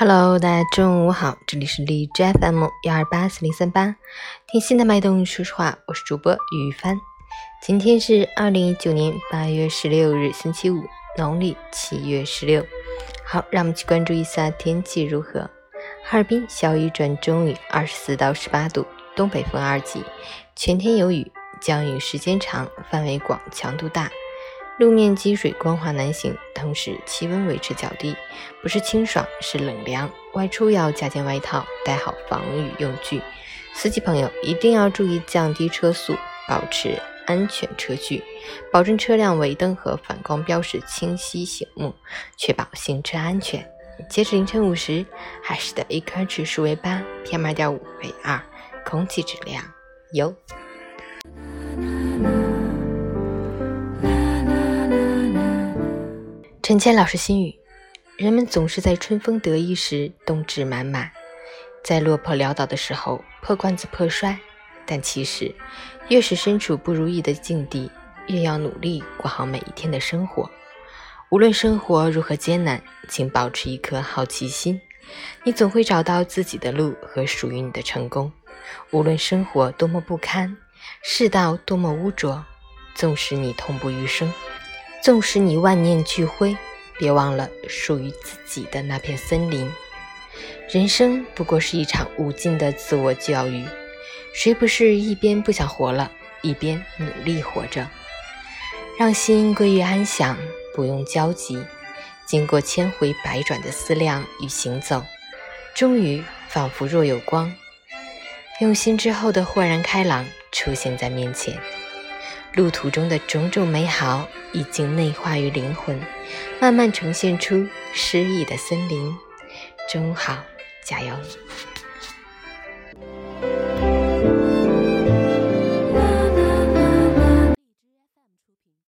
Hello，大家中午好，这里是荔枝 FM 幺二八四零三八，听心的脉动，说实话，我是主播于帆。今天是二零一九年八月十六日，星期五，农历七月十六。好，让我们去关注一下天气如何。哈尔滨小雨转中雨，二十四到十八度，东北风二级，全天有雨，降雨时间长，范围广，强度大。路面积水，光滑难行，同时气温维持较低，不是清爽是冷凉。外出要加件外套，带好防雨用具。司机朋友一定要注意降低车速，保持安全车距，保证车辆尾灯和反光标识清晰醒目，确保行车安全。截止凌晨五时，海市的 AQI 指数为八，PM 二点五为二，空气质量优。陈谦老师心语：人们总是在春风得意时斗志满满，在落魄潦倒的时候破罐子破摔。但其实，越是身处不如意的境地，越要努力过好每一天的生活。无论生活如何艰难，请保持一颗好奇心，你总会找到自己的路和属于你的成功。无论生活多么不堪，世道多么污浊，纵使你痛不欲生。纵使你万念俱灰，别忘了属于自己的那片森林。人生不过是一场无尽的自我教育，谁不是一边不想活了，一边努力活着？让心归于安详，不用焦急。经过千回百转的思量与行走，终于仿佛若有光，用心之后的豁然开朗出现在面前。路途中的种种美好已经内化于灵魂，慢慢呈现出诗意的森林。中午好，加油！